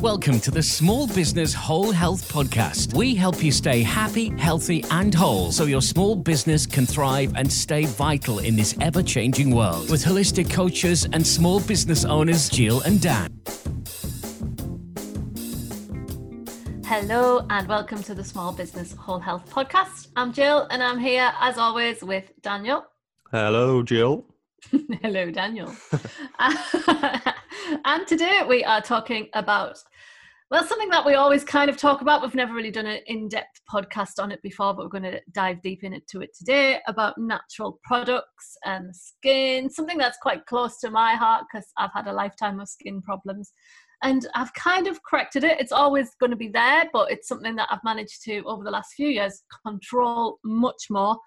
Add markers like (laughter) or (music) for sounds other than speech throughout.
Welcome to the Small Business Whole Health Podcast. We help you stay happy, healthy, and whole so your small business can thrive and stay vital in this ever changing world. With holistic coaches and small business owners, Jill and Dan. Hello, and welcome to the Small Business Whole Health Podcast. I'm Jill, and I'm here as always with Daniel. Hello, Jill. (laughs) Hello, Daniel. (laughs) and today we are talking about, well, something that we always kind of talk about. We've never really done an in depth podcast on it before, but we're going to dive deep into it today about natural products and skin, something that's quite close to my heart because I've had a lifetime of skin problems. And I've kind of corrected it. It's always going to be there, but it's something that I've managed to, over the last few years, control much more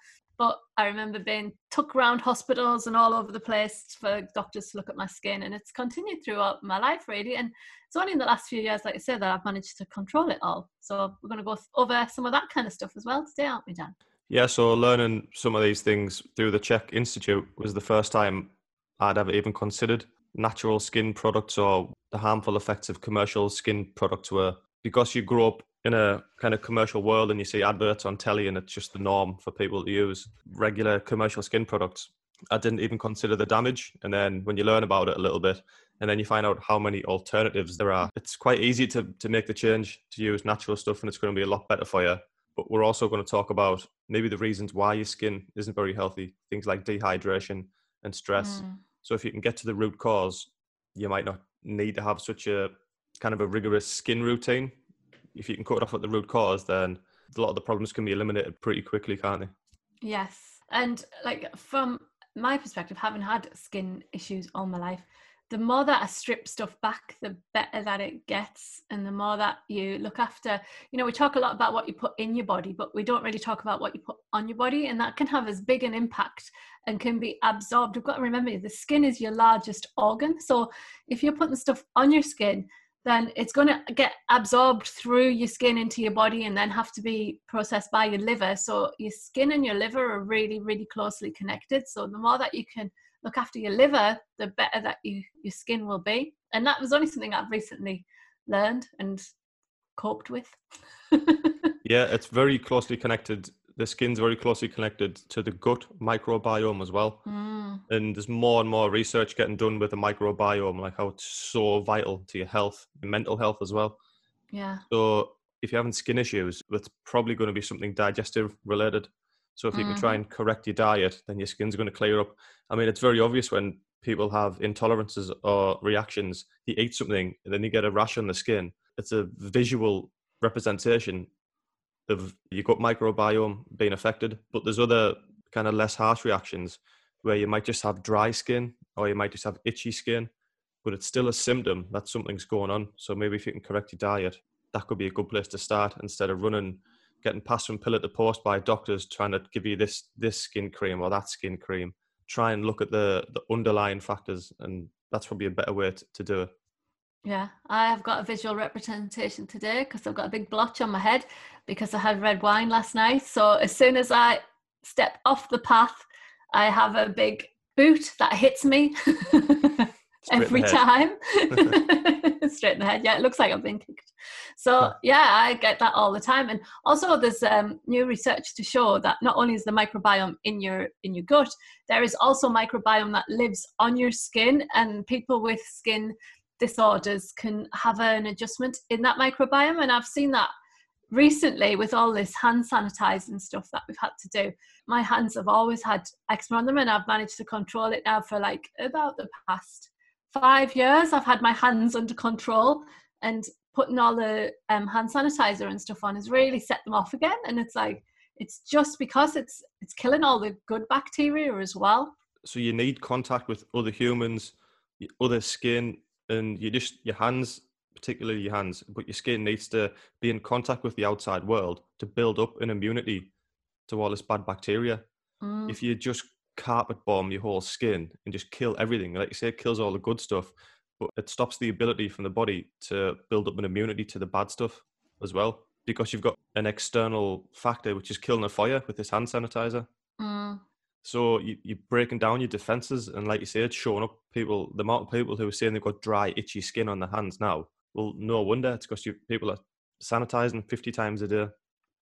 but I remember being took around hospitals and all over the place for doctors to look at my skin, and it's continued throughout my life really. And it's only in the last few years, like I said, that I've managed to control it all. So we're going to go over some of that kind of stuff as well today, aren't we, Dan? Yeah. So learning some of these things through the CHEK Institute was the first time I'd ever even considered natural skin products or the harmful effects of commercial skin products were because you grow up in a kind of commercial world and you see adverts on telly and it's just the norm for people to use regular commercial skin products i didn't even consider the damage and then when you learn about it a little bit and then you find out how many alternatives there are it's quite easy to, to make the change to use natural stuff and it's going to be a lot better for you but we're also going to talk about maybe the reasons why your skin isn't very healthy things like dehydration and stress mm. so if you can get to the root cause you might not need to have such a kind of a rigorous skin routine if you can cut it off at the root cause, then a lot of the problems can be eliminated pretty quickly, can't they? Yes. And like from my perspective, having had skin issues all my life, the more that I strip stuff back, the better that it gets. And the more that you look after, you know, we talk a lot about what you put in your body, but we don't really talk about what you put on your body. And that can have as big an impact and can be absorbed. We've got to remember the skin is your largest organ. So if you're putting stuff on your skin, then it's going to get absorbed through your skin into your body and then have to be processed by your liver. So your skin and your liver are really, really closely connected. So the more that you can look after your liver, the better that you, your skin will be. And that was only something I've recently learned and coped with. (laughs) yeah, it's very closely connected the skin's very closely connected to the gut microbiome as well. Mm. And there's more and more research getting done with the microbiome, like how it's so vital to your health, and mental health as well. Yeah. So if you're having skin issues, that's probably going to be something digestive related. So if you mm-hmm. can try mm-hmm. and correct your diet, then your skin's going to clear up. I mean, it's very obvious when people have intolerances or reactions. You eat something and then you get a rash on the skin. It's a visual representation of your gut microbiome being affected. But there's other kind of less harsh reactions where you might just have dry skin or you might just have itchy skin, but it's still a symptom that something's going on. So maybe if you can correct your diet, that could be a good place to start instead of running, getting passed from pillar to post by doctors trying to give you this this skin cream or that skin cream. Try and look at the the underlying factors, and that's probably a better way to, to do it. Yeah, I have got a visual representation today because I've got a big blotch on my head because I had red wine last night. So as soon as I step off the path, I have a big boot that hits me (laughs) every time. (laughs) (laughs) Straight in the head. Yeah, it looks like I'm being kicked. So yeah, I get that all the time. And also there's um, new research to show that not only is the microbiome in your in your gut, there is also microbiome that lives on your skin and people with skin disorders can have an adjustment in that microbiome. And I've seen that recently with all this hand sanitizing stuff that we've had to do. My hands have always had eczema on them, and I've managed to control it now for like about the past five years. I've had my hands under control, and putting all the um, hand sanitizer and stuff on has really set them off again. And it's like, it's just because it's it's killing all the good bacteria as well. So you need contact with other humans, other skin, and you just your hands particularly your hands but your skin needs to be in contact with the outside world to build up an immunity to all this bad bacteria mm. if you just carpet bomb your whole skin and just kill everything like you say it kills all the good stuff but it stops the ability from the body to build up an immunity to the bad stuff as well because you've got an external factor which is killing a fire with this hand sanitizer mm. So you, you're breaking down your defenses, and like you say, it's showing up people. The amount of people who are saying they've got dry, itchy skin on their hands now, Well, no wonder. It's because you people are sanitizing 50 times a day.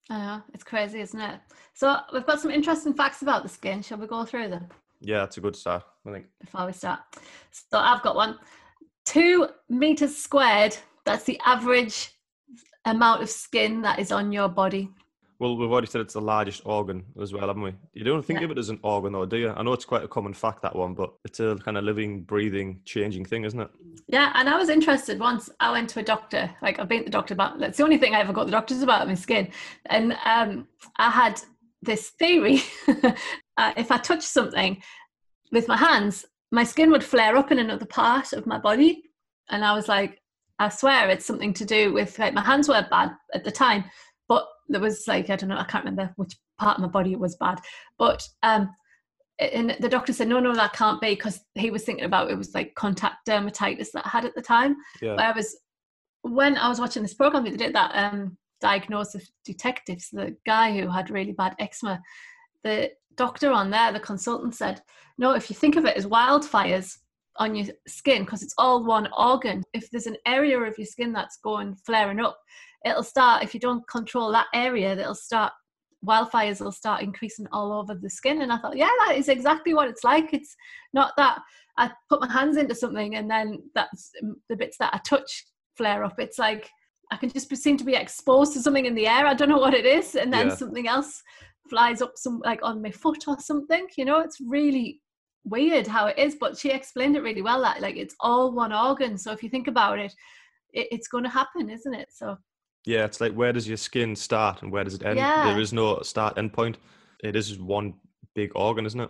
I know, it's crazy, isn't it? So we've got some interesting facts about the skin. Shall we go through them Yeah, it's a good start. I think. before we start? So I've got one. Two meters squared, that's the average amount of skin that is on your body. Well, we've already said it's the largest organ as well, haven't we? You don't think Yeah. of it as an organ, though, do you? I know it's quite a common fact that one, but it's a kind of living, breathing, changing thing, isn't it? Yeah, and I was interested once. I went to a doctor. Like I've been to the doctor about. That's the only thing I ever got the doctors about my skin. And um, I had this theory: (laughs) uh, if I touch something with my hands, my skin would flare up in another part of my body. And I was like, I swear it's something to do with like my hands were bad at the time, there was like I don't know, I can't remember which part of my body was bad, but um, and the doctor said no no that can't be because he was thinking about it was like contact dermatitis that I had at the time Yeah. but I was when I was watching this program they did that um diagnosis detectives the guy who had really bad eczema the doctor on there the consultant said no if you think of it as wildfires on your skin because it's all one organ if there's an area of your skin that's going flaring up it'll start if you don't control that area it'll start wildfires will start increasing all over the skin. And i thought yeah that is exactly what it's like. It's not that i put my hands into something and then that's the bits that i touch flare up. It's like i can just seem to be exposed to something in the air. I don't know what it is. And then Yeah. something else flies up some like on my foot or something you know? It's really weird how it is but she explained it really well that like it's all one organ. So if you think about it, it it's going to happen isn't it? So Yeah, it's like where does your skin start and where does it end? Yeah. There is no start end point. It is one big organ, isn't it?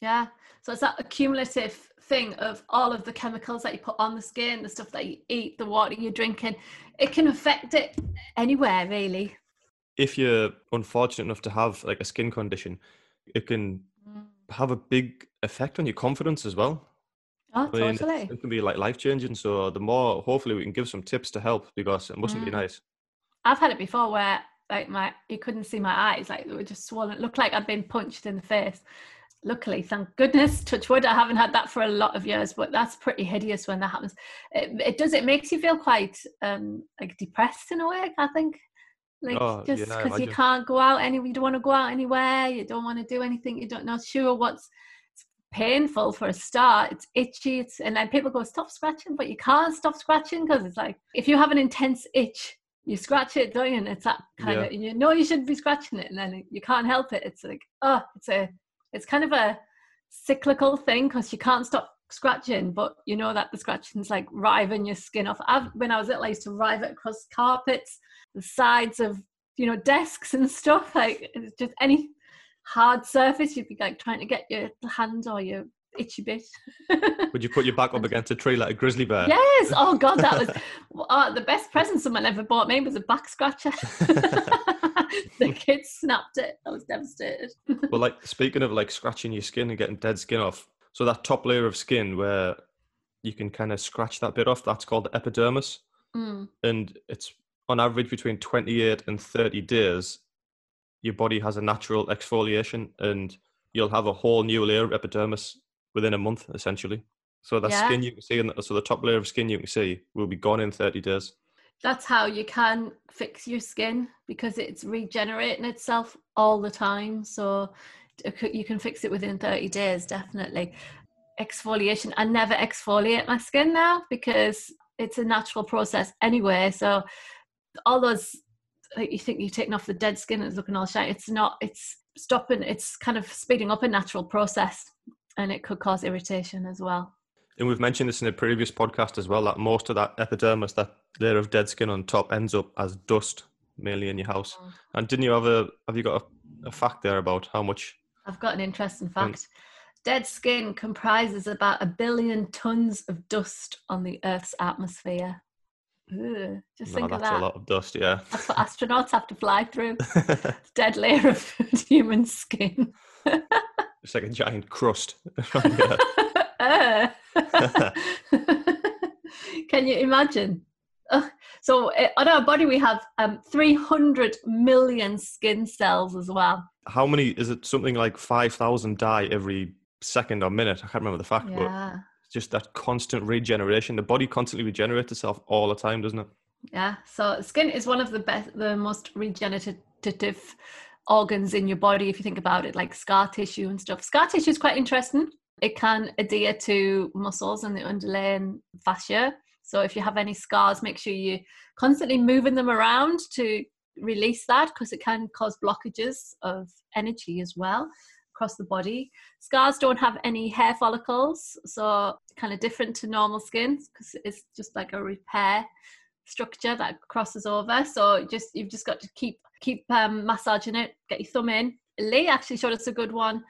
Yeah. So it's that accumulative thing of all of the chemicals that you put on the skin, the stuff that you eat, the water you're drinking. It can affect it anywhere, really. If you're unfortunate enough to have like a skin condition, it can have a big effect on your confidence as well. Oh, I mean, totally. it can be like life changing. So the more, hopefully, we can give some tips to help because it mustn't be Mm. nice. I've had it before where like my you couldn't see my eyes, like they were just swollen. It looked like I'd been punched in the face. Luckily, thank goodness, (laughs) touch wood, I haven't had that for a lot of years, but that's pretty hideous when that happens. It, it does, it makes you feel quite um like depressed in a way, I think. Like Oh, just yeah, because you imagine. can't go out anywhere, you don't want to go out anywhere, you don't want to do anything, you don't know sure what's it's painful for a start. It's itchy, it's and then people go, stop scratching, but you can't stop scratching because it's like if you have an intense itch, you scratch it, don't you? And it's that kind Yeah. of you know you shouldn't be scratching it, and then you can't help it. It's like oh, it's a it's kind of a cyclical thing because you can't stop scratching, but you know that the scratching's like riving your skin off. I've when I was little, I used to rive it across carpets, the sides of you know desks and stuff. Like it's just any hard surface, you'd be like trying to get your hand or your itchy bit. Would you put your back up (laughs) against a tree like a grizzly bear? Yes. Oh God, that was (laughs) oh, the best present someone ever bought me was a back scratcher. (laughs) the kids snapped it. I was devastated. Well, like speaking of like scratching your skin and getting dead skin off, so that top layer of skin where you can kind of scratch that bit off, that's called the epidermis, Mm. and it's on average between 28 and 30 days. Your body has a natural exfoliation, and you'll have a whole new layer of epidermis within a month, essentially. So that Yeah. skin you can see, and so the top layer of skin you can see will be gone in 30 days. That's how you can fix your skin because it's regenerating itself all the time. So you can fix it within 30 days, definitely. Exfoliation. I never exfoliate my skin now because it's a natural process anyway. So all those like you think you're taking off the dead skin and it's looking all shiny. It's not, it's stopping, it's kind of speeding up a natural process and it could cause irritation as well. And we've mentioned this in a previous podcast as well that most of that epidermis, that layer of dead skin on top, ends up as dust, mainly in your house. Mm. And didn't you have a have you got a, a fact there about how much? I've got an interesting fact. Dead skin comprises about a billion tons of dust on the Earth's atmosphere. Ugh, just No, think that's of that. a lot of dust. Yeah. That's what astronauts have to fly through. (laughs) Dead layer of (laughs) human skin. (laughs) it's like a giant crust. around the Earth. Uh. (laughs) Can you imagine? So uh, on our body we have um, 300 million skin cells as well. how many is it? Something like five thousand die every second or minute. I can't remember the fact, but Yeah. just that constant regeneration. The body constantly regenerates itself all the time, doesn't it? Yeah. So skin is one of the best, the most regenerative organs in your body. If you think about it, like scar tissue and stuff. Scar tissue is quite interesting. It can adhere to muscles and the underlying fascia. So if you have any scars, make sure you're constantly moving them around to release that because it can cause blockages of energy as well across the body. Scars don't have any hair follicles, so kind of different to normal skin because it's just like a repair structure that crosses over. So just you've just got to keep keep um, massaging it. Get your thumb in. Lee actually showed us a good one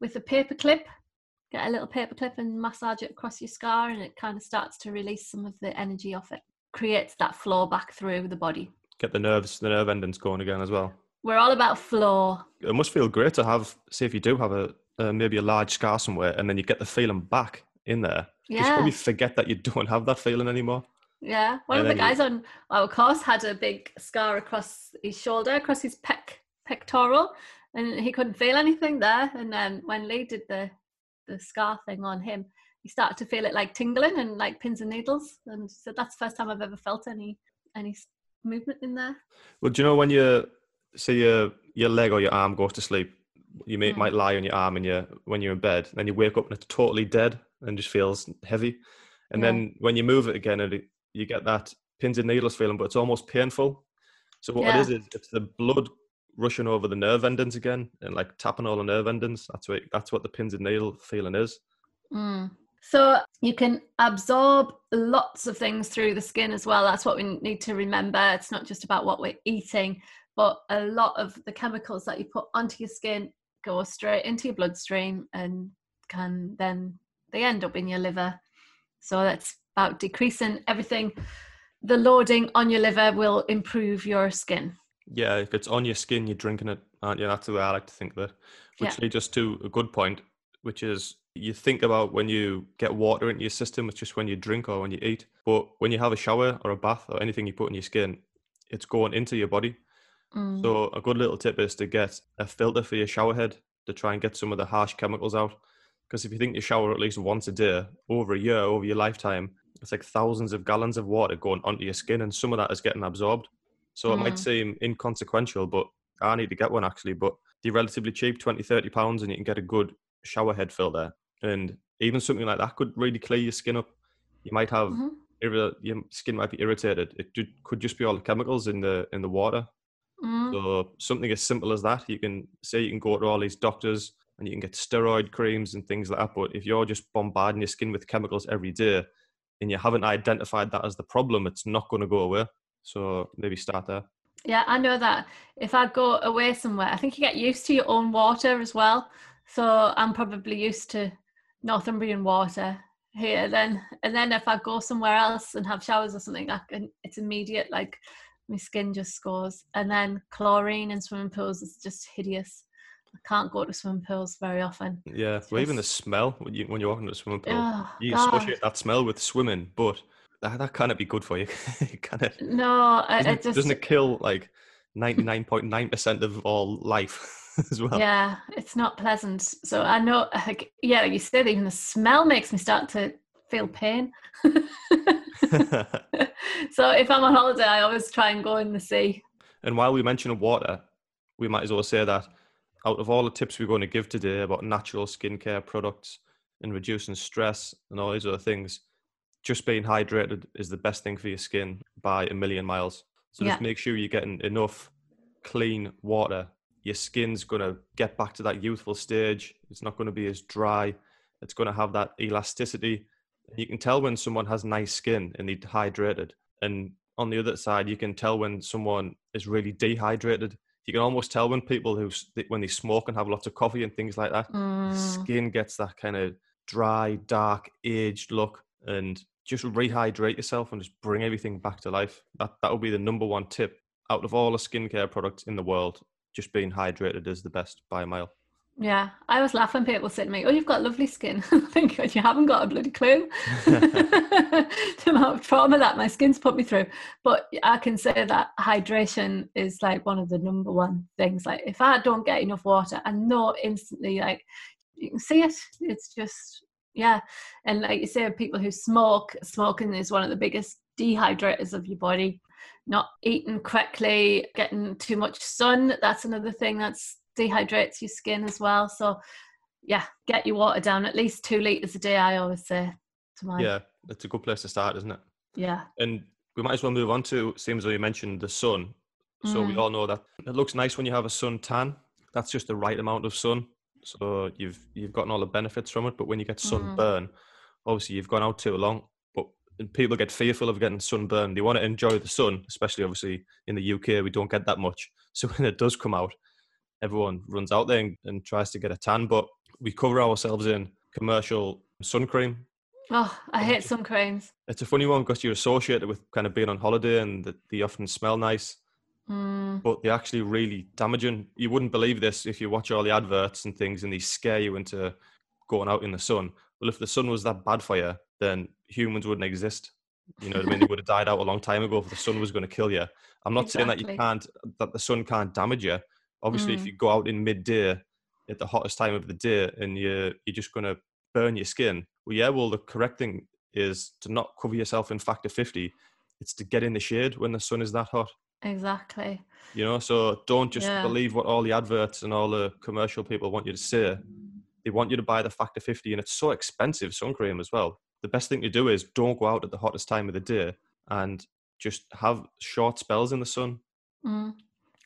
with a paper clip. Get a little paper clip and massage it across your scar, and it kind of starts to release some of the energy off it. Creates that flow back through the body. Get the nerves, the nerve endings going again as well. We're all about flow. It must feel great to have, say, if you do have a uh, maybe a large scar somewhere, and then you get the feeling back in there. Yeah. Just probably forget that you don't have that feeling anymore. Yeah, one and of the guys on our course had a big scar across his shoulder, across his pec pectoral, and he couldn't feel anything there. And then when Lee did the the scar thing on him, he started to feel it like tingling and like pins and needles. And so that's the first time I've ever felt any any movement in there. Well, do you know when you see your your leg or your arm goes to sleep, you may, mm. might lie on your arm and you when you're in bed, then you wake up and it's totally dead and just feels heavy. And yeah. then when you move it again, it, you get that pins and needles feeling, but it's almost painful. So what yeah. it is is it's the blood rushing over the nerve endings again and like tapping all the nerve endings. That's what that's what the pins and needle feeling is. Mm. So you can absorb lots of things through the skin as well. That's what we need to remember. It's not just about what we're eating, but a lot of the chemicals that you put onto your skin go straight into your bloodstream and can then they end up in your liver. So that's about decreasing everything. The loading on your liver will improve your skin. Yeah, if it's on your skin, you're drinking it, aren't you? That's the way I like to think of it. Which yeah. leads us to a good point, which is you think about when you get water into your system, it's just when you drink or when you eat. But when you have a shower or a bath or anything you put in your skin, it's going into your body. Mm. So a good little tip is to get a filter for your shower head to try and get some of the harsh chemicals out. Because if you think you shower at least once a day over a year, over your lifetime, it's like thousands of gallons of water going onto your skin, and some of that is getting absorbed. So mm. it might mm. seem inconsequential, but I need to get one actually. But they're relatively cheap 20, 30 pounds, and you can get a good shower head filter. And even something like that could really clear your skin up. You might have mm-hmm. your skin might be irritated. It could just be all the chemicals in the in the water Mm. So something as simple as that, you can say you can go to all these doctors and you can get steroid creams and things like that. But if you're just bombarding your skin with chemicals every day and you haven't identified that as the problem, it's not going to go away. So maybe start there. Yeah, I know that if I go away somewhere, I think you get used to your own water as well. So I'm probably used to Northumbrian water here then and then if I go somewhere else and have showers or something, I can it's immediate like my skin just scores. And then chlorine in swimming pools is just hideous. I can't go to swimming pools very often. Yeah, well, even the smell when you when you walk into a swimming pool, oh, you associate that smell with swimming, but that, that can't be good for you. (laughs) can it? No, doesn't, it, just doesn't it kill like ninety nine point nine percent of all life (laughs) as well. Yeah, it's not pleasant. So I know, like, yeah, like you said, even the smell makes me start to feel pain. (laughs) so if I'm on holiday, I always try and go in the sea. And while we mention water, we might as well say that out of all the tips we're going to give today about natural skincare products and reducing stress and all these other things, just being hydrated is the best thing for your skin by a million miles. So just make sure you're getting enough clean water. Your skin's going to get back to that youthful stage. It's not going to be as dry. It's going to have that elasticity you can tell when someone has nice skin and they're hydrated. And on the other side, you can tell when someone is really dehydrated. You can almost tell when people who, when they smoke and have lots of coffee and things like that, mm. skin gets that kind of dry, dark, aged look. And just rehydrate yourself and just bring everything back to life. That that would be the number one tip out of all the skincare products in the world. Just being hydrated is the best by a mile. Yeah, I was laughing. People said to me, "Oh, you've got lovely skin." (laughs) I think you haven't got a bloody clue (laughs) (laughs) the amount of trauma that my skin's put me through. But I can say that hydration is like one of the number one things. Like if I don't get enough water, I know instantly. Like you can see it. It's just Yeah, and like you say, people who smoke, smoking is one of the biggest dehydrators of your body. Not eating correctly, getting too much sun, that's another thing that's dehydrates your skin as well. So yeah, get your water down at least two liters a day. I always say to my Yeah, it's a good place to start, isn't it? Yeah. And we might as well move on to seems though you mentioned the sun. So we Mm. all know that it looks nice when you have a sun tan. That's just the right amount of sun. So you've you've gotten all the benefits from it. But when you get Mm. sunburn, obviously you've gone out too long. But people get fearful of getting sunburn. They want to enjoy the sun, especially obviously in the UK we don't get that much. (laughs) So when it does come out, everyone runs out there and, and tries to get a tan. But we cover ourselves in commercial sun cream Oh, I hate sun creams. it's a funny one because you're associated with kind of being on holiday and that they often smell nice, Mm, but they're actually really damaging. You wouldn't believe this if you watch all the adverts and things and they scare you into going out in the sun. Well, if the sun was that bad for you, then humans wouldn't exist. You know what I mean? They would have (laughs) died out a long time ago if the sun was going to kill you. I'm not saying that you can't, that the sun can't damage you. Obviously, if Mm. you go out in midday at the hottest time of the day and you're, you're just going to burn your skin, well, yeah, well, the correct thing is to not cover yourself in factor 50. It's to get in the shade when the sun is that hot. exactly. You know, so don't just Yeah. believe what all the adverts and all the commercial people want you to say. They want you to buy the factor 50, and it's so expensive sun cream as well. The best thing to do is don't go out at the hottest time of the day and just have short spells in the sun. Mm.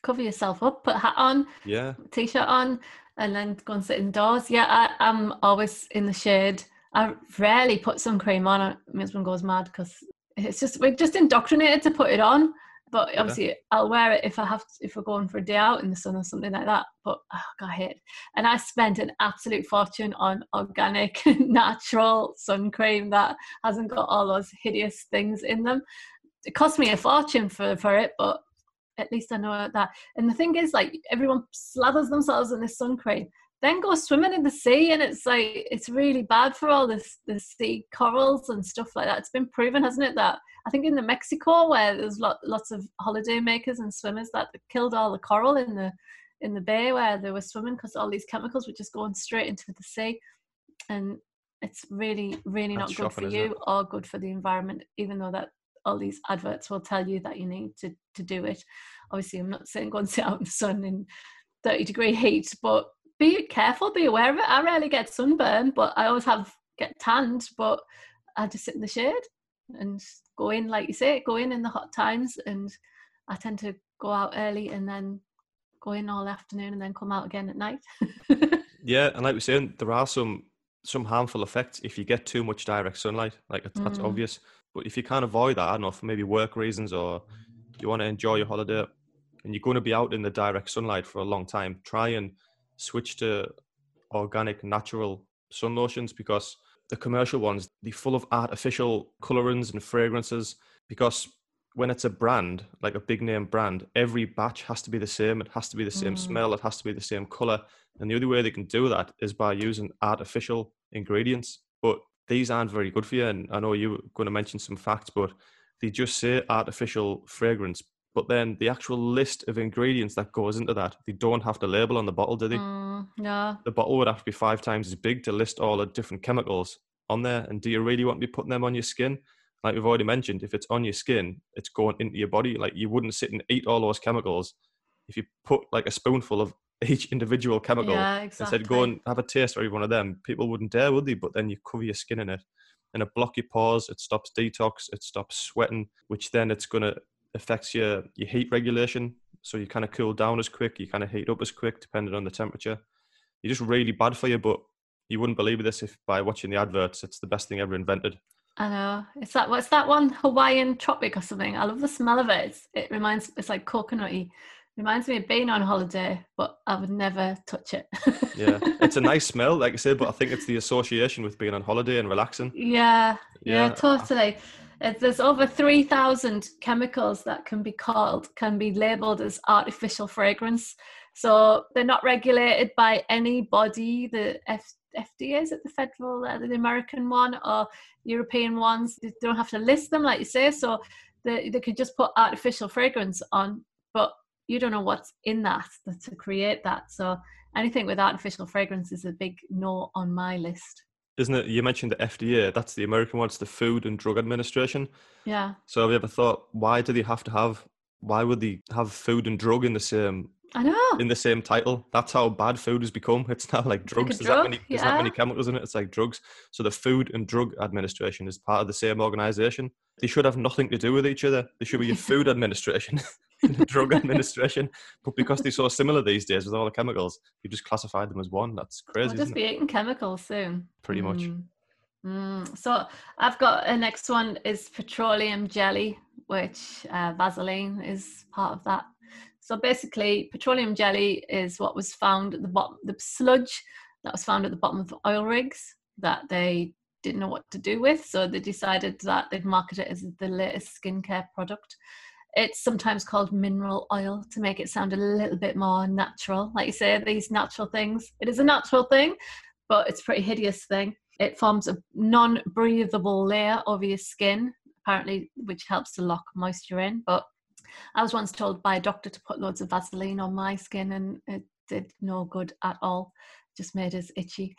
Cover yourself up, put a hat on, Yeah, t-shirt on, and then go and sit indoors. Yeah, I, I'm always in the shade. I rarely put sun cream on. My husband goes mad because it's just we're just indoctrinated to put it on. But Yeah. obviously, I'll wear it if I have to, if we're going for a day out in the sun or something like that. But oh, God, I hate it. And I spent an absolute fortune on organic, (laughs) natural sun cream that hasn't got all those hideous things in them. It cost me a fortune for for it, but at least I know that. And the thing is, like everyone slathers themselves in this sun cream, then go swimming in the sea, and it's like it's really bad for all this the sea corals and stuff like that. It's been proven, hasn't it, that I think in the Mexico where there's lot, lots of holiday makers and swimmers that killed all the coral in the in the bay where they were swimming because all these chemicals were just going straight into the sea, and it's really really That's not good shocking, for you or good for the environment, even though that all these adverts will tell you that you need to to do it. Obviously, I'm not saying go and (laughs) sit out in the sun in 30 degree heat, but be careful, be aware of it. I rarely get sunburn, but I always have get tanned, but I just sit in the shade and go in, like you say, go in in the hot times. And I tend to go out early and then go in all afternoon and then come out again at night. (laughs) yeah, and like we're saying, there are some some harmful effects if you get too much direct sunlight. Like that's Mm. obvious. But if you can't avoid that, I don't know, for maybe work reasons or you want to enjoy your holiday and you're going to be out in the direct sunlight for a long time, try and switch to organic, natural sun lotions because the commercial ones, they're full of artificial colorants and fragrances. Because when it's a brand, like a big name brand, every batch has to be the same. It has to be the same Mm. smell. It has to be the same color. And the only way they can do that is by using artificial ingredients. But these aren't very good for you. And I know you were going to mention some facts, but they just say artificial fragrance. But then the actual list of ingredients that goes into that, they don't have to label on the bottle, do they? Mm, no, The bottle would have to be five times as big to list all the different chemicals on there. And do you really want to be putting them on your skin? Like we've already mentioned, if it's on your skin, it's going into your body. Like you wouldn't sit and eat all those chemicals. If you put like a spoonful of each individual chemical yeah, and exactly. said, go and have a taste of every one of them, people wouldn't dare, would they? But then you cover your skin in it and it block your pores, it stops detox, it stops sweating, which then it's going to affects your, your heat regulation. So you kind of cool down as quick, you kind of heat up as quick, depending on the temperature. You're just really bad for you, but you wouldn't believe this if by watching the adverts, it's the best thing ever invented. I know. It's that what's that one Hawaiian tropic or something? I love the smell of it. It's, it reminds it's like coconutty. Reminds me of being on holiday, but I would never touch it. Yeah, it's a (laughs) nice smell, like I said, but I think it's the association with being on holiday and relaxing. yeah, yeah, Yeah. totally. There's over 3,000 chemicals that can be called, can be labeled as artificial fragrance. So they're not regulated by any body, the F- FDA, is it the federal, uh, the American one, or European ones? They don't have to list them, like you say. So they, they could just put artificial fragrance on, but you don't know what's in that to create that. So anything with artificial fragrance is a big no on my list. isn't it? You mentioned the FDA. That's the American one. It's the Food and Drug Administration. Yeah. So have you ever thought why do they have to have? Why would they have food and drug in the same I know. in the same title? That's how bad food has become. It's now like drugs. a there's that many. There's that many chemicals in it. It's like drugs. So the Food and Drug Administration is part of the same organization. They should have nothing to do with each other. They should be a Food (laughs) Administration. (laughs) and a drug administration, but because they're so similar these days with all the chemicals, you just classified them as one. That's crazy. We'll just it? be eating chemicals soon. Pretty much. Mm. Mm. So I've got a next one is petroleum jelly, which uh, Vaseline is part of that. So basically, petroleum jelly is what was found at the bottom, the sludge that was found at the bottom of oil rigs that they didn't know what to do with. So they decided that they'd market it as the latest skincare product. It's sometimes called mineral oil to make it sound a little bit more natural. Like you say, these natural things. It is a natural thing, but it's a pretty hideous thing. It forms a non breathable layer over your skin, apparently, which helps to lock moisture in. But I was once told by a doctor to put loads of Vaseline on my skin, and it did no good at all. Just made us itchy.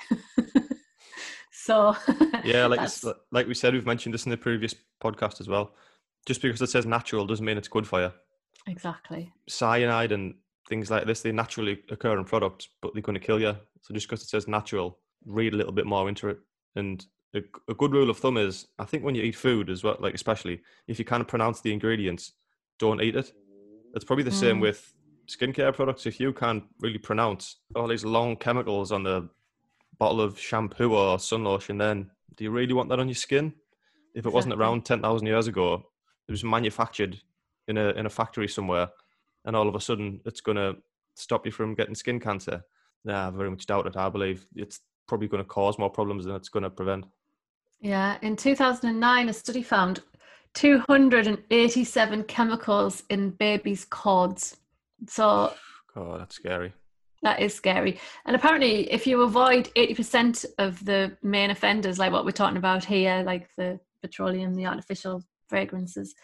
(laughs) so, (laughs) Yeah, like like we said, we've mentioned this in the previous podcast as well. Just because it says natural doesn't mean it's good for you. exactly. Cyanide and things like this, they naturally occur in products, but they're going to kill you. So just because it says natural, read a little bit more into it. And a, a good rule of thumb is, I think when you eat food as well, like especially if you kind of pronounce the ingredients, don't eat it. It's probably the same Mm. with skincare products. If you can't really pronounce all these long chemicals on the bottle of shampoo or sun lotion, then do you really want that on your skin? If it wasn't Exactly. around ten thousand years ago, it was manufactured in a in a factory somewhere, and all of a sudden it's going to stop you from getting skin cancer. Nah, I very much doubt it. I believe it's probably going to cause more problems than it's going to prevent. Yeah, in 2009, a study found 287 chemicals in babies' cords. So oh, that's scary. that is scary. And apparently, if you avoid 80% of the main offenders, like what we're talking about here, like the petroleum, the artificial fragrances,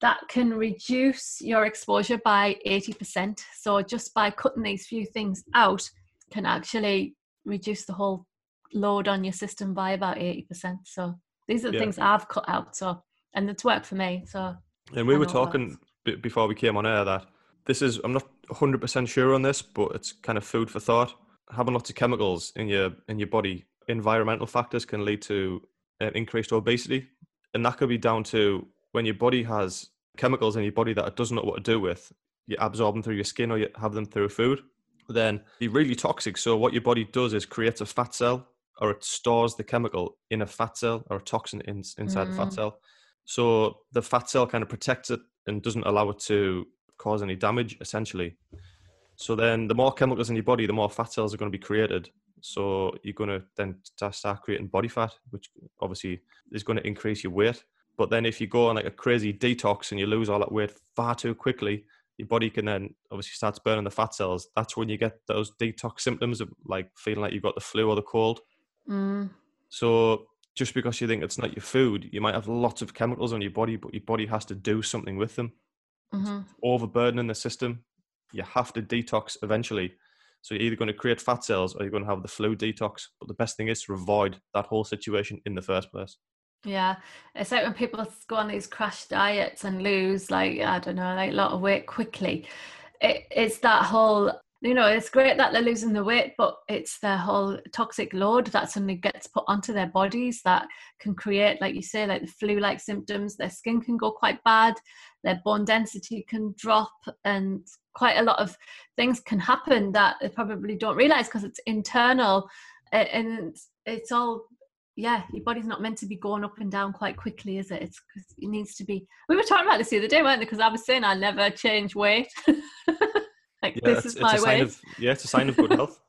that can reduce your exposure by 80%. So just by cutting these few things out, can actually reduce the whole load on your system by about 80%. So these are the Yeah. things I've cut out. So, and it's worked for me. So, And we were talking b- before we came on air that this is, I'm not 100% sure on this, but it's kind of food for thought. Having lots of chemicals in your in your body, environmental factors can lead to uh, increased obesity. And that could be down to when your body has chemicals in your body that it doesn't know what to do with. You absorb them through your skin or you have them through food. Then they're really toxic. So what your body does is creates a fat cell or it stores the chemical in a fat cell or a toxin in, inside the fat Mm. cell. So the fat cell kind of protects it and doesn't allow it to cause any damage, essentially. So then, the more chemicals in your body, the more fat cells are going to be created. So you're going to then start creating body fat, which obviously is going to increase your weight. But then, if you go on like a crazy detox and you lose all that weight far too quickly, your body can then obviously starts burning the fat cells. That's when you get those detox symptoms of like feeling like you've got the flu or the cold. mm, So just because you think it's not your food, you might have lots of chemicals on your body, but your body has to do something with them. mhm. Overburdening the system, you have to detox eventually. So you're either going to create fat cells or you're going to have the flu detox. But the best thing is to avoid that whole situation in the first place. Yeah, it's like when people go on these crash diets and lose, like, I don't know, like a lot of weight quickly. It, it's that whole, you know, it's great that they're losing the weight, but it's their whole toxic load that suddenly gets put onto their bodies that can create, like you say, like the flu like symptoms. Their skin can go quite bad, their bone density can drop, and quite a lot of things can happen that they probably don't realize because it's internal and it's all yeah, your body's not meant to be going up and down quite quickly, is it? It's because it needs to be. We were talking about this the other day, weren't we? Because I was saying I never change weight. (laughs) like Yeah, this is my sign of yeah, it's a sign of good (laughs) health.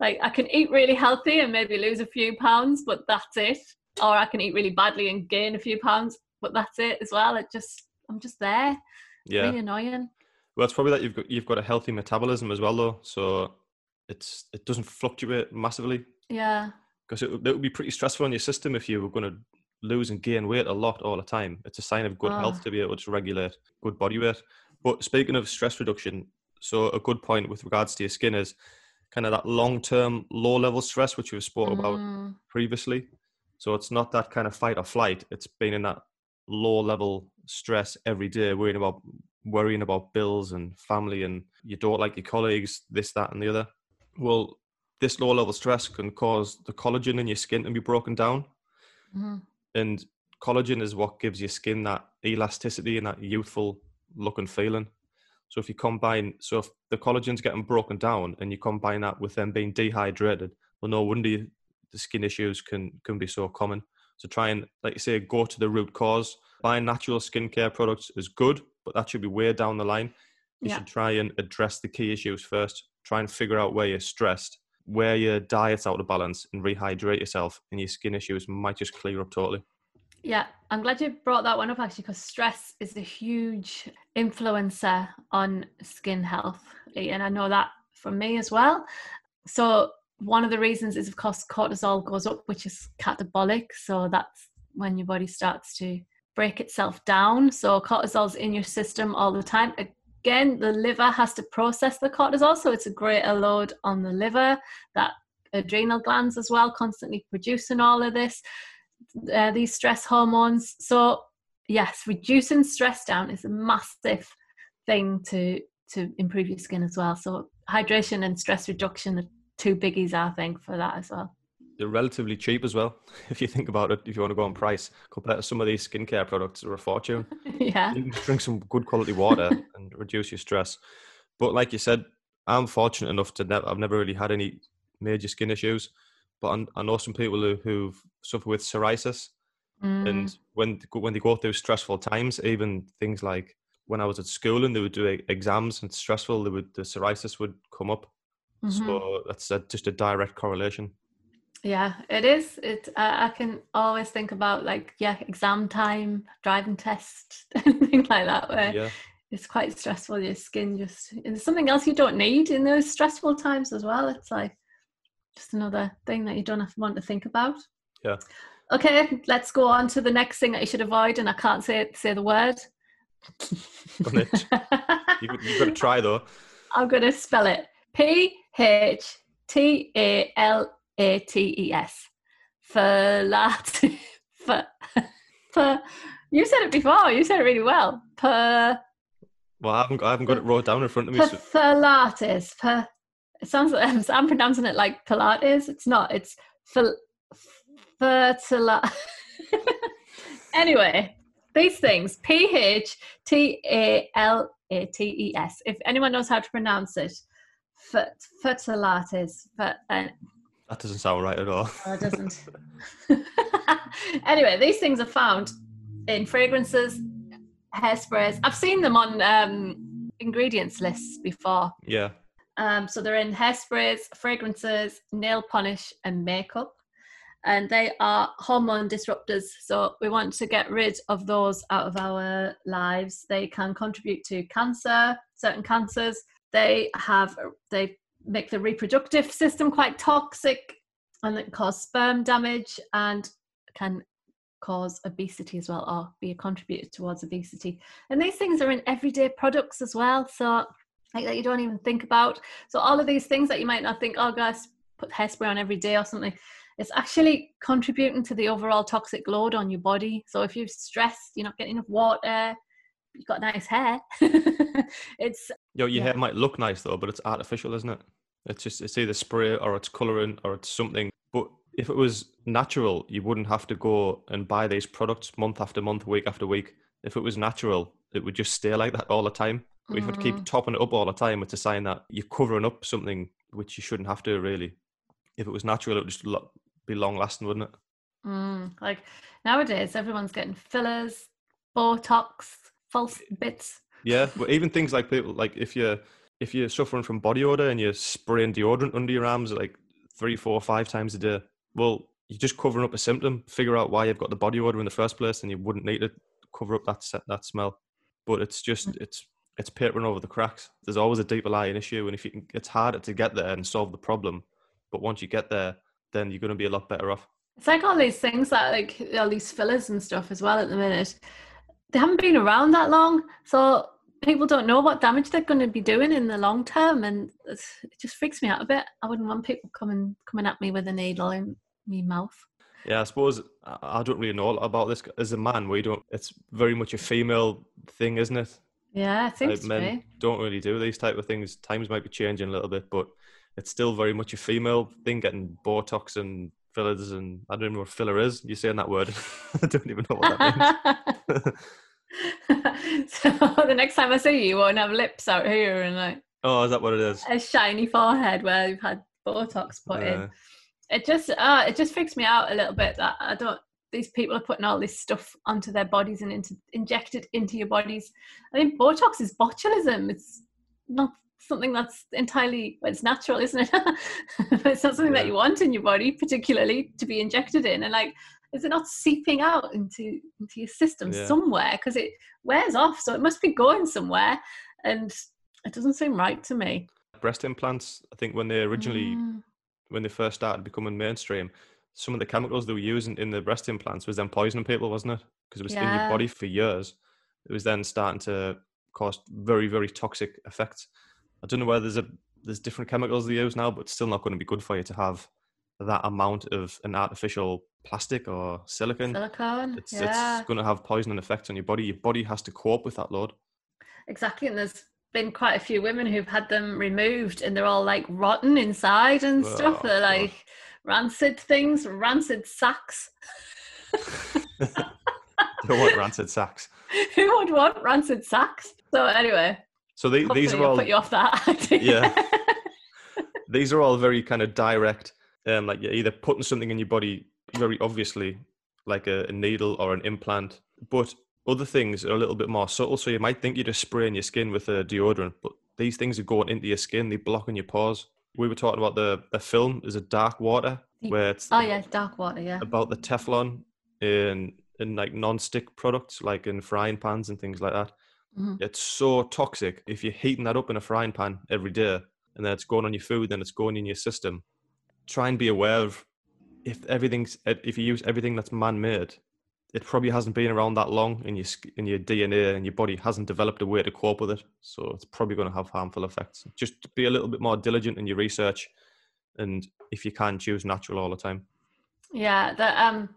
like I can eat really healthy and maybe lose a few pounds, but that's it. Or I can eat really badly and gain a few pounds, but that's it as well. It just I'm just there. Yeah. Really annoying. Well, it's probably that you've got you've got a healthy metabolism as well, though. So it's it doesn't fluctuate massively. Yeah. because it, would- it would be pretty stressful on your system if you were going to lose and gain weight a lot all the time. It's a sign of good Ah. health to be able to regulate good body weight. But speaking of stress reduction, so a good point with regards to your skin is kind of that long term low level stress, which we've spoke about Mm, previously. So it's not that kind of fight or flight. It's been in that low level stress every day, worrying about worrying about bills and family and you don't like your colleagues, this, that, and the other. Well, this low level stress can cause the collagen in your skin to be broken down. mhm. And collagen is what gives your skin that elasticity and that youthful look and feeling. So if you combine, so if the collagen's getting broken down and you combine that with them being dehydrated, well, no wonder you, the skin issues can can be so common. So try and, like you say, go to the root cause. Buying natural skincare products is good, but that should be way down the line. You Yeah. should try and address the key issues first. Try and figure out where you're stressed, where your diet's out of balance, and rehydrate yourself, and your skin issues might just clear up totally. Yeah, I'm glad you brought that one up actually because stress is a huge influencer on skin health. Eh, and I know that from me as well. So, one of the reasons is, of course, cortisol goes up, which is catabolic. So, that's when your body starts to break itself down. So, cortisol's in your system all the time. Again, the liver has to process the cortisol. So, it's a greater load on the liver, that adrenal glands as well, constantly producing all of this uh, these stress hormones. So yes, reducing stress down is a massive thing to to improve your skin as well. So hydration and stress reduction are two biggies, I think, for that as well. They're relatively cheap as well, (laughs) if you think about it. If you want to go on price compared to some of these skincare products, they're a fortune. (laughs) yeah. You can drink some good quality water (laughs) and reduce your stress. But like you said, I'm fortunate enough to never. I've never really had any major skin issues. But I, I know some people who, who've suffered with psoriasis, Mm, and when when they go through stressful times, even things like when I was at school and they would do exams and stressful, they would the psoriasis would come up. mhm. So that's a, just a direct correlation. Yeah, it is. It I I can always think about like yeah, exam time, driving test, (laughs) anything like that where Yeah, it's quite stressful. Your skin just it's something else you don't need in those stressful times as well. It's like just another thing that you don't have, want to think about. Yeah. Okay, let's go on to the next thing that you should avoid, and I can't say it, say the word. (laughs) Go on it. you, you've got to try though. (laughs) I'm going to spell it P H T A L A T E S. (laughs) For, for, you said it before. You said it really well. Per, Well, I haven't, I haven't got it wrote down in front of me. So, Pilates. Per, it sounds like (laughs) I'm, I'm pronouncing it like Pilates. It's not. It's phil, fertila. (laughs) anyway, these things P H T A L A T E S. If anyone knows how to pronounce it, fer- fertilates. Fer, uh, that doesn't sound right at all. no, it doesn't. (laughs) anyway, these things are found in fragrances, hairsprays. I've seen them on um, ingredients lists before. Yeah, Um, so they're in hairsprays, fragrances, nail polish, and makeup. And they are hormone disruptors. So we want to get rid of those out of our lives. They can contribute to cancer, certain cancers. They have they make the reproductive system quite toxic and that cause sperm damage and can cause obesity as well or be a contributor towards obesity. And these things are in everyday products as well. So like that you don't even think about. So all of these things that you might not think, oh guys, put hairspray on every day or something. It's actually contributing to the overall toxic load on your body. So if you're stressed, you're not getting enough water, you've got nice hair. (laughs) it's Yo, your Yeah. hair might look nice though, but it's artificial, isn't it? It's just it's either spray or it's colouring or it's something. But if it was natural, you wouldn't have to go and buy these products month after month, week after week. If it was natural, it would just stay like that all the time. But if you keep Mm. topping it up all the time, it's a sign that you're covering up something which you shouldn't have to really. If it was natural, it would just be long lasting, wouldn't it? mm, like nowadays, everyone's getting fillers, Botox, false bits. Yeah, but even things like people like if you're if you're suffering from body odor and you're spraying deodorant under your arms like three, four, five times a day, well, you're just covering up a symptom. Figure out why you've got the body odor in the first place, and you wouldn't need to cover up that that smell. But it's just it's it's papering over the cracks. There's always a deeper lying issue, and if you can, it's harder to get there and solve the problem. But once you get there, then you're going to be a lot better off. It's like all these things that like all these fillers and stuff as well at the minute. They haven't been around that long, so people don't know what damage they're going to be doing in the long term, and it just freaks me out a bit. I wouldn't want people coming coming at me with a needle in my mouth. Yeah, I suppose I don't really know a lot about this as a man. We don't. It's very much a female thing, isn't it? Yeah, I think like men be. don't really do these type of things. Times might be changing a little bit, but it's still very much a female thing. Getting Botox and fillers, and I don't even know what filler is. You saying that word? (laughs) I don't even know what that means. (laughs) so the next time I see you, you won't have lips out here and like. Oh, is that what it is? A shiny forehead where you've had Botox put yeah. in. It just, uh, it just freaks me out a little bit that I don't. These people are putting all this stuff onto their bodies and into injected into your bodies. I mean, Botox is botulism. It's not something that's entirely well, it's natural isn't it (laughs) it's not something yeah. that you want in your body particularly to be injected in and like is it not seeping out into into your system yeah. somewhere because it wears off so it must be going somewhere and it doesn't seem right to me breast implants i think when they originally mm. when they first started becoming mainstream some of the chemicals they were using in the breast implants was then poisoning people wasn't it because it was yeah. in your body for years it was then starting to cause very very toxic effects i don't know whether there's a there's different chemicals they use now but it's still not going to be good for you to have that amount of an artificial plastic or silicon, silicone, it's, yeah. it's going to have poisoning effects on your body. Your body has to cope with that load. Exactly, and there's been quite a few women who've had them removed, and they're all like rotten inside and stuff. They're like. Rancid things, rancid sacks. (laughs) Who want rancid sacks? (laughs) Who would want rancid sacks? So anyway. So the, these are all put you off that. (laughs) yeah. these are all very kind of direct. Um, like you're either putting something in your body very obviously like a, a needle or an implant, but other things are a little bit more subtle. So you might think you're just spraying your skin with a deodorant, but these things are going into your skin, They're blocking your pores. We were talking about the, the film is a dark water where it's oh yeah, dark water, yeah. About the Teflon in in like non-stick products, like in frying pans and things like that. Mm-hmm. It's so toxic. If you're heating that up in a frying pan every day and then it's going on your food, then it's going in your system. Try and be aware of if everything's if you use everything that's man-made, it probably hasn't been around that long in your in your DNA and your body hasn't developed a way to cope with it. So it's probably going to have harmful effects. Just be a little bit more diligent in your research, and if you can, choose natural all the time. Yeah, that um,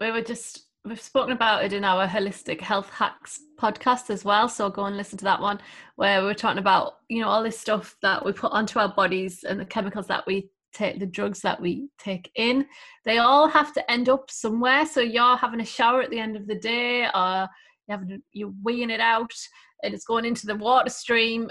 we were just we've spoken about it in our holistic health hacks podcast as well so go and listen to that one where we're talking about you know all this stuff that we put onto our bodies and the chemicals that we take the drugs that we take in they all have to end up somewhere. So you're having a shower at the end of the day or you have you're weeing it out and it's going into the water stream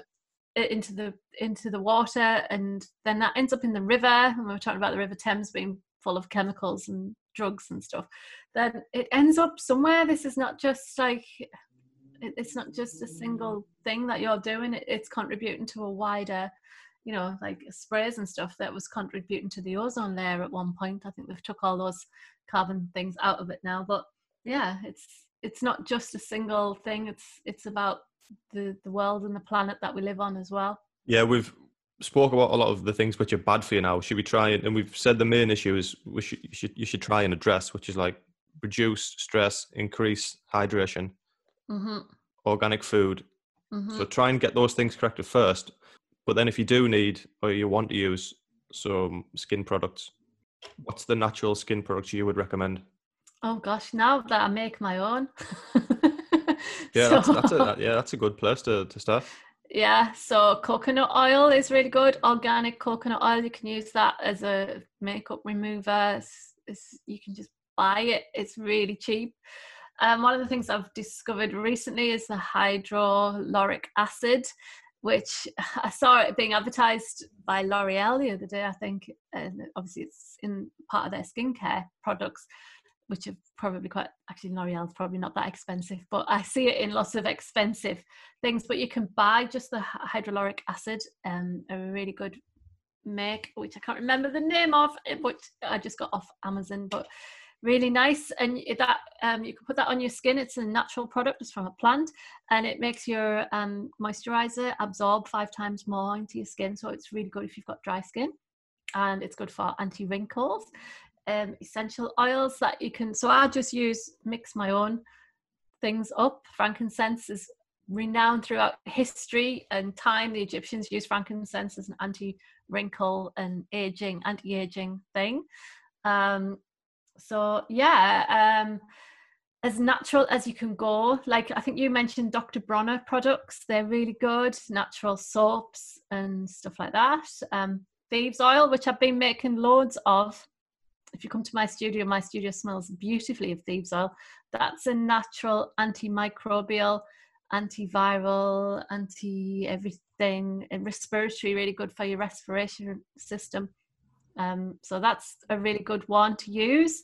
uh, into the into the water and then that ends up in the river. And we were talking about the river thames being full of chemicals and drugs and stuff. Then it ends up somewhere. This is not just like it's not just a single thing that you're doing. It's contributing to a wider you know like sprays and stuff that was contributing to the ozone layer at one point. I think they've took all those carbon things out of it now but yeah it's it's not just a single thing. It's it's about the the world and the planet that we live on as well. Yeah we've spoke about a lot of the things which are bad for you now. Should we try and, and we've said the main issue is we should you should you should try and address which is like reduce stress increase hydration. Mm-hmm. organic food. Mm-hmm. so try and get those things corrected first but then if you do need or you want to use some skin products, what's the natural skin products you would recommend? Oh gosh, now that I make my own. (laughs) yeah, so, that's, that's a, yeah, that's a good place to, to start. Yeah, so coconut oil is really good. Organic coconut oil, you can use that as a makeup remover. It's, it's, you can just buy it. It's really cheap. Um, one of the things I've discovered recently is the hyaluronic acid which (laughs) I saw it being advertised by L'Oreal the other day, I think. And obviously, it's in part of their skincare products, which are probably quite, actually, L'Oreal's probably not that expensive, but I see it in lots of expensive things. But you can buy just the hyaluronic acid, um, a really good make, which I can't remember the name of, but I just got off Amazon. But really nice and that um, you can put that on your skin it's a natural product it's from a plant and it makes your um, moisturizer absorb five times more into your skin so it's really good if you've got dry skin and it's good for anti wrinkles um, essential oils that you can so i just use mix my own things up frankincense is renowned throughout history and time. The Egyptians used frankincense as an anti-wrinkle and aging, anti-aging thing. Um, so yeah, um, as natural as you can go. Like I think you mentioned Dr. Bronner products, they're really good, natural soaps and stuff like that. Um, thieves oil, which I've been making loads of. If you come to my studio, my studio smells beautifully of thieves oil. That's a natural antimicrobial, antiviral, anti everything, and respiratory, really good for your respiration system. Um, so that's a really good one to use.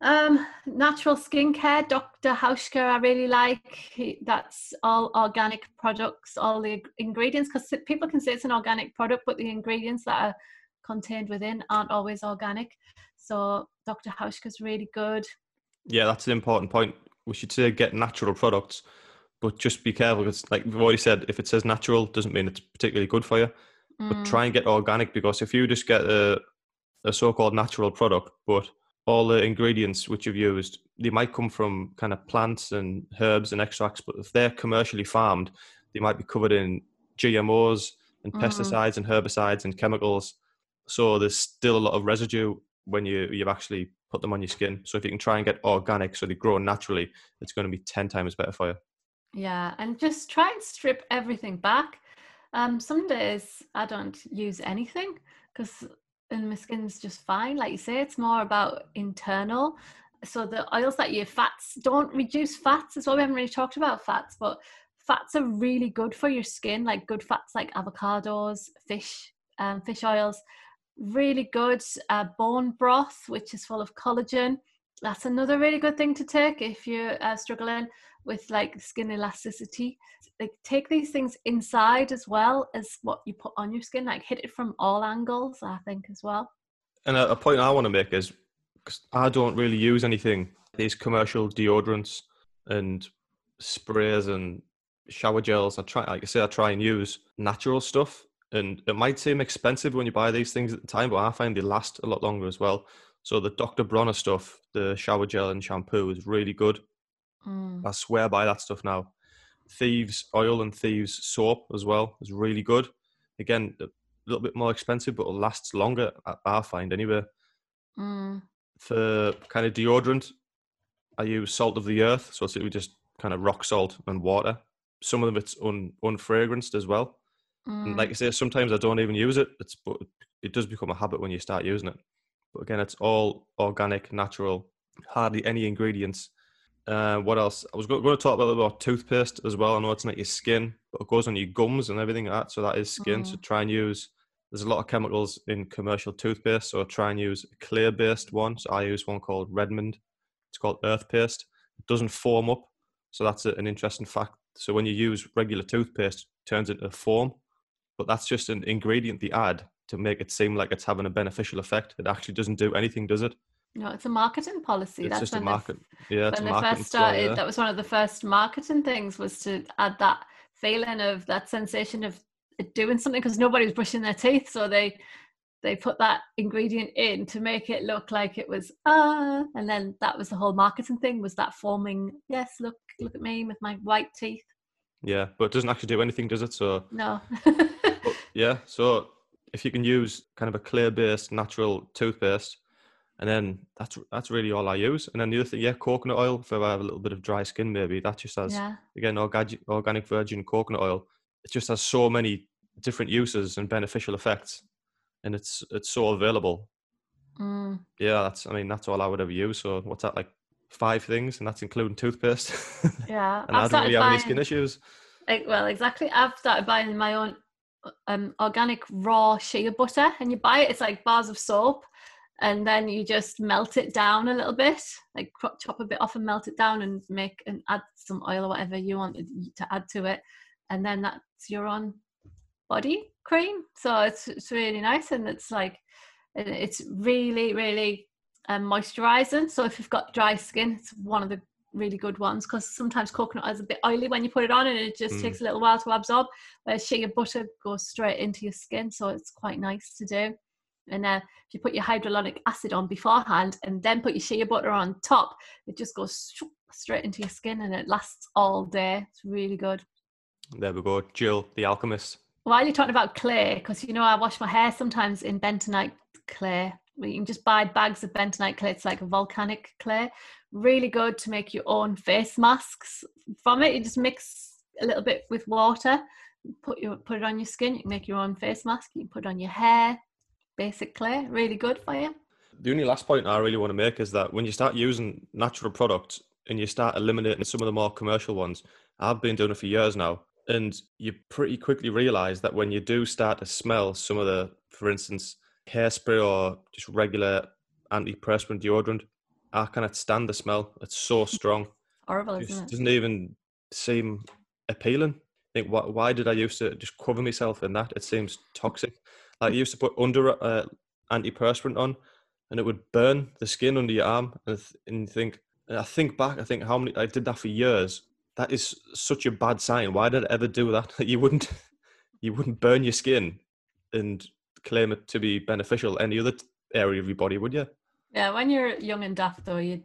Um, natural skincare, Dr. Hauschka, I really like. That's all organic products, all the ingredients, because people can say it's an organic product, but the ingredients that are contained within aren't always organic. So Dr. Hauschka is really good. Yeah, that's an important point. We should say get natural products, but just be careful because, like we've already said, if it says natural, doesn't mean it's particularly good for you. Mm. But try and get organic because if you just get a, a so-called natural product, but all the ingredients which you've used, they might come from kind of plants and herbs and extracts, but if they're commercially farmed, they might be covered in GMOs and mm. pesticides and herbicides and chemicals. So there's still a lot of residue when you you've actually put them on your skin. So if you can try and get organic, so they grow naturally, it's going to be ten times better for you. Yeah, and just try and strip everything back. Um, some days I don't use anything because and my skin's just fine. Like you say, it's more about internal. So the oils that you fats don't reduce fats as well. We haven't really talked about fats, but fats are really good for your skin. Like good fats like avocados, fish, um, fish oils, really good. Uh, bone broth, which is full of collagen. That's another really good thing to take if you're uh, struggling with like skin elasticity. Like take these things inside as well as what you put on your skin. Like hit it from all angles, I think as well. And a, a point I want to make is because I don't really use anything these commercial deodorants and sprays and shower gels. I try, like I say, I try and use natural stuff. And it might seem expensive when you buy these things at the time, but I find they last a lot longer as well. So the Dr. Bronner stuff, the shower gel and shampoo is really good. Mm. I swear by that stuff now. Thieves oil and Thieves soap as well is really good. Again, a little bit more expensive, but it lasts longer. I find anyway. Mm. For kind of deodorant, I use salt of the earth, so it's just kind of rock salt and water. Some of them it's un unfragranced as well. Mm. And like I say, sometimes I don't even use it. It's but it does become a habit when you start using it. But again, it's all organic, natural, hardly any ingredients. Uh, what else? I was going to talk a about, about toothpaste as well. I know it's not your skin, but it goes on your gums and everything like that. So that is skin. Mm. So try and use. There's a lot of chemicals in commercial toothpaste, so try and use a clear-based one. So I use one called Redmond. It's called Earth Paste. It doesn't form up, so that's an interesting fact. So when you use regular toothpaste, it turns into a foam, but that's just an ingredient they add to make it seem like it's having a beneficial effect. It actually doesn't do anything, does it? No, it's a marketing policy. It's That's just a market. yeah, when they first started, yeah. that was one of the first marketing things was to add that feeling of that sensation of doing something because nobody was brushing their teeth, so they they put that ingredient in to make it look like it was ah, and then that was the whole marketing thing was that forming. Yes, look, look at me with my white teeth. Yeah, but it doesn't actually do anything, does it? So no. (laughs) yeah, so if you can use kind of a clear based natural toothpaste and then that's that's really all I use. And then the other thing, yeah, coconut oil if I have a little bit of dry skin, maybe that just has yeah. again organic organic virgin coconut oil. It just has so many different uses and beneficial effects, and it's it's so available. Mm. Yeah, that's I mean that's all I would ever use. So what's that like five things, and that's including toothpaste. (laughs) Yeah, and I've I don't really have buying, any skin issues. Like, well, exactly. I've started buying my own um, organic raw shea butter, and you buy it. It's like bars of soap and then you just melt it down a little bit like chop a bit off and melt it down and make and add some oil or whatever you want to add to it and then that's your own body cream so it's, it's really nice and it's like it's really really um, moisturizing so if you've got dry skin it's one of the really good ones because sometimes coconut oil is a bit oily when you put it on and it just mm. takes a little while to absorb whereas shea butter goes straight into your skin so it's quite nice to do and uh, if you put your hyaluronic acid on beforehand and then put your shea butter on top, it just goes straight into your skin and it lasts all day. It's really good. There we go. Jill, the alchemist. While you're talking about clay, because you know I wash my hair sometimes in bentonite clay. You can just buy bags of bentonite clay. It's like a volcanic clay. Really good to make your own face masks from it. You just mix a little bit with water, put your put it on your skin. You can make your own face mask. You can put it on your hair. Basic clay, really good for you. The only last point I really want to make is that when you start using natural products and you start eliminating some of the more commercial ones, I've been doing it for years now and you pretty quickly realize that when you do start to smell some of the for instance hairspray or just regular antiperspirant deodorant i cannot stand the smell it's so (laughs) strong Horrible, it isn't it? doesn't even seem appealing I think why, why did i used to just cover myself in that it seems toxic like you used to put under uh, antiperspirant on and it would burn the skin under your arm and, th- and think and i think back i think how many i did that for years that is such a bad sign. Why did I ever do that? (laughs) You wouldn't, (laughs) you wouldn't burn your skin and claim it to be beneficial any other area of your body, would you? Yeah, when you're young and daft, though, you.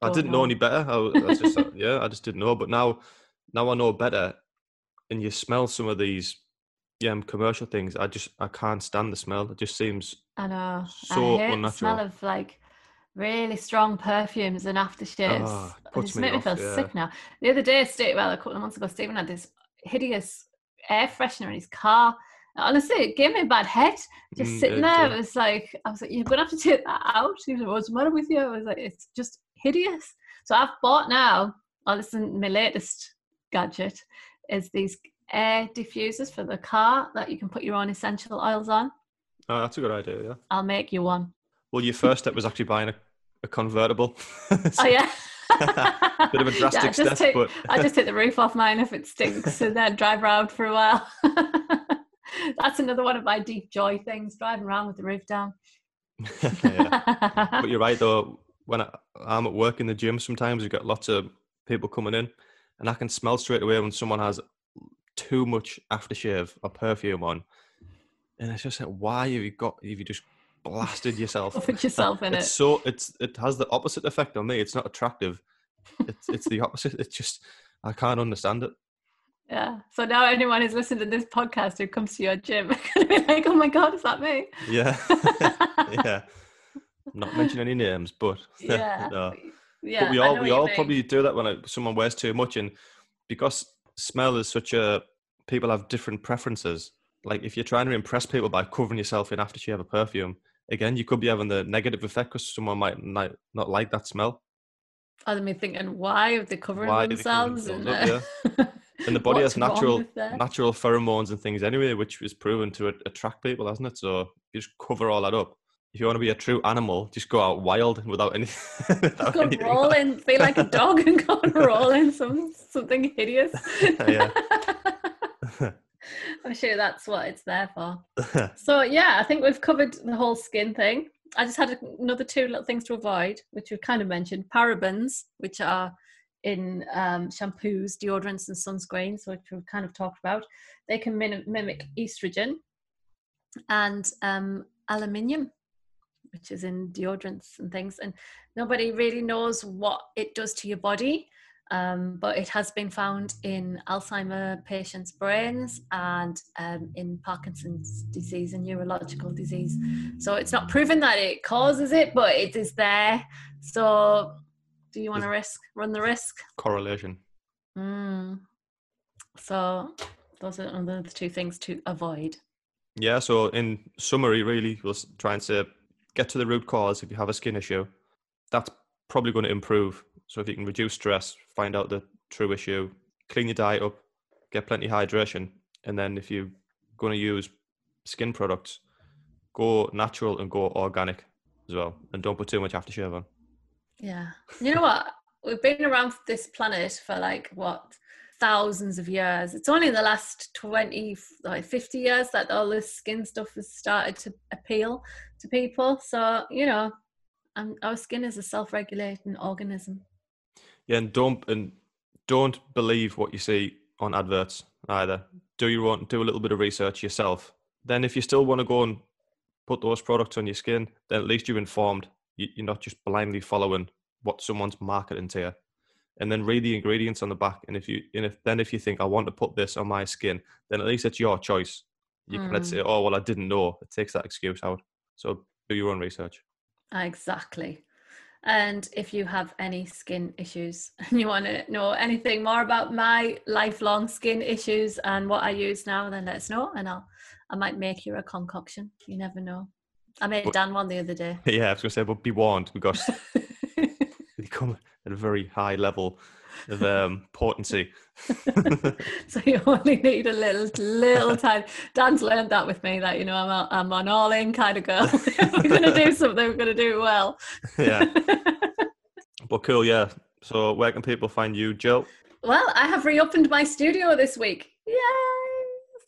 I didn't know know. any better. I I was just, (laughs) uh, yeah, I just didn't know. But now, now I know better. And you smell some of these, yeah, commercial things. I just, I can't stand the smell. It just seems I know. So I hate the unnatural. smell of like really strong perfumes and aftershaves. Ah, it It just me me feel yeah. sick now. The other day, Steve, well, a couple of months ago, Stephen had this hideous air freshener in his car. Honestly, it gave me a bad head just Mm, sitting there. did. It was like, I was like, you're going to have to take that out. He was like, what's the matter with you? I was like, it's just hideous. So I've bought now, oh, this is my latest gadget, is these air diffusers for the car that you can put your own essential oils on. oh, that's a good idea. Yeah. I'll make you one. Well, your first step was actually buying a, a convertible. Oh yeah. (laughs) Bit of a drastic I just step, take, but I just take the roof off mine if it stinks and then drive around for a while. (laughs) (laughs) That's another one of my deep joy things, driving around with the roof down. But you're right though. When I, I'm at work in the gym, sometimes you've got lots of people coming in, and I can smell straight away when someone has too much aftershave or perfume on, and it's just like, why have you got? Have you just blasted yourself? (laughs) Put yourself in (laughs) it's it. so it's it has the opposite effect on me. It's not attractive. It's it's the opposite. It's just I can't understand it. Yeah. So now anyone who's listened to this podcast who comes to your gym are going to be like, oh my God, is that me? Yeah, (laughs) yeah. Not mention any names, but (laughs) yeah. no. Yeah. but we all we all mean. probably do that when someone wears too much, and because smell is such a people have different preferences. Like if you're trying to impress people by covering yourself in aftershave or perfume, again, you could be having the negative effect because someone might not, not like that smell. Other me thinking, why are they covering Why are they themselves? themselves and, (laughs) And the (laughs) body what's has natural natural pheromones and things anyway, which is proven to attract people, hasn't it? So you just cover all that up. If you want to be a true animal, just go out wild without any. (laughs) without go anything. (laughs) rolling, be like a dog and go and roll in some something hideous. Yeah. I'm sure that's what it's there for. So yeah, I think we've covered the whole skin thing. I just had another two little things to avoid, which we've kind of mentioned: parabens, which are in um, shampoos, deodorants, and sunscreens, which we've kind of talked about. They can mimic estrogen, and um, aluminium, which is in deodorants and things. And nobody really knows what it does to your body. Um, but it has been found in Alzheimer patients' brains and um, in Parkinson's disease and neurological disease. So it's not proven that it causes it, but it is there. So do you want to risk run the risk? Correlation. Mm. So those are the two things to avoid. Yeah, so in summary, really, we'll s- try and say get to the root cause if you have a skin issue. That's probably going to improve. So if you can reduce stress, find out the true issue, clean your diet up, get plenty of hydration, and then if you're going to use skin products, go natural and go organic as well, and don't put too much aftershave on. Yeah. You know what? We've been around this planet for like what thousands of years. It's only in the last 20, like 50 years that all this skin stuff has started to appeal to people. So, you know, um, our skin is a self regulating organism. Yeah, and don't and don't believe what you see on adverts either. Do your own, do a little bit of research yourself. Then, if you still want to go and put those products on your skin, then at least you're informed. You- You're not just blindly following what someone's marketing to you. and then read the ingredients on the back. And if you and if then if you think I want to put this on my skin, then at least it's your choice. You can let's Mm. say, oh well, I didn't know. It takes that excuse out. So do your own research. Exactly. And if you have any skin issues (laughs) and you want to know anything more about my lifelong skin issues and what I use now, then let us know and I'll I might make you a concoction. You never know. I made But- Dan one the other day. (laughs) yeah, I was gonna say, but be warned because (laughs) they come at a very high level of um, potency. (laughs) so you only need a little little time. Dan's learned that with me that you know I'm a, I'm an all in kind of girl. if we're gonna do something, we're gonna do it well. yeah, but cool. Yeah. So where can people find you, Jill? Well, I have reopened my studio this week. Yay!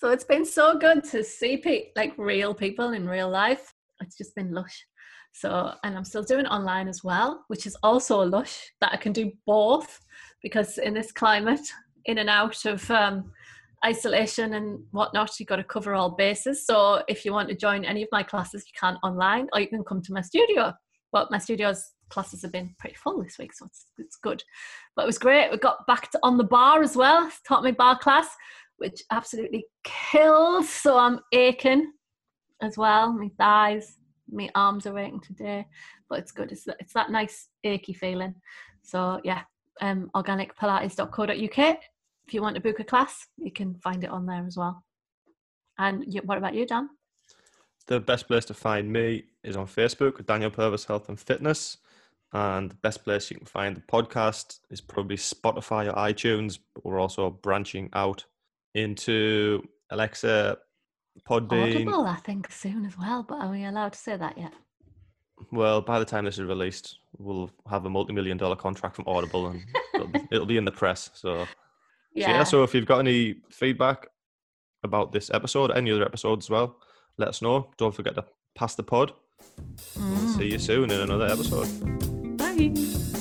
So it's been so good to see pe- like real people in real life. It's just been lush. So, and I'm still doing online as well, which is also lush that I can do both because in this climate, in and out of um, isolation and whatnot, you've got to cover all bases. So, if you want to join any of my classes, you can online or you can come to my studio. But my studio's classes have been pretty full this week, so it's, it's good. But it was great. We got back to on the bar as well. Taught my bar class, which absolutely killed. So I'm aching as well. My thighs, my arms are aching today, but it's good. It's it's that nice achy feeling. So yeah, um, organicpilates.co.uk. If you want to book a class, you can find it on there as well. And you, what about you, Dan? The best place to find me is on Facebook, Daniel Purvis Health and Fitness. And the best place you can find the podcast is probably Spotify or iTunes. But we're also branching out into Alexa, Podbean. Audible, I think, soon as well. But are we allowed to say that yet? Well, by the time this is released, we'll have a multi-million dollar contract from Audible, and it'll, be, it'll be in the press. So, yeah. So, yeah. So if you've got any feedback about this episode, any other episodes as well, let us know. Don't forget to pass the pod. Mm. See you soon in another episode. Bye.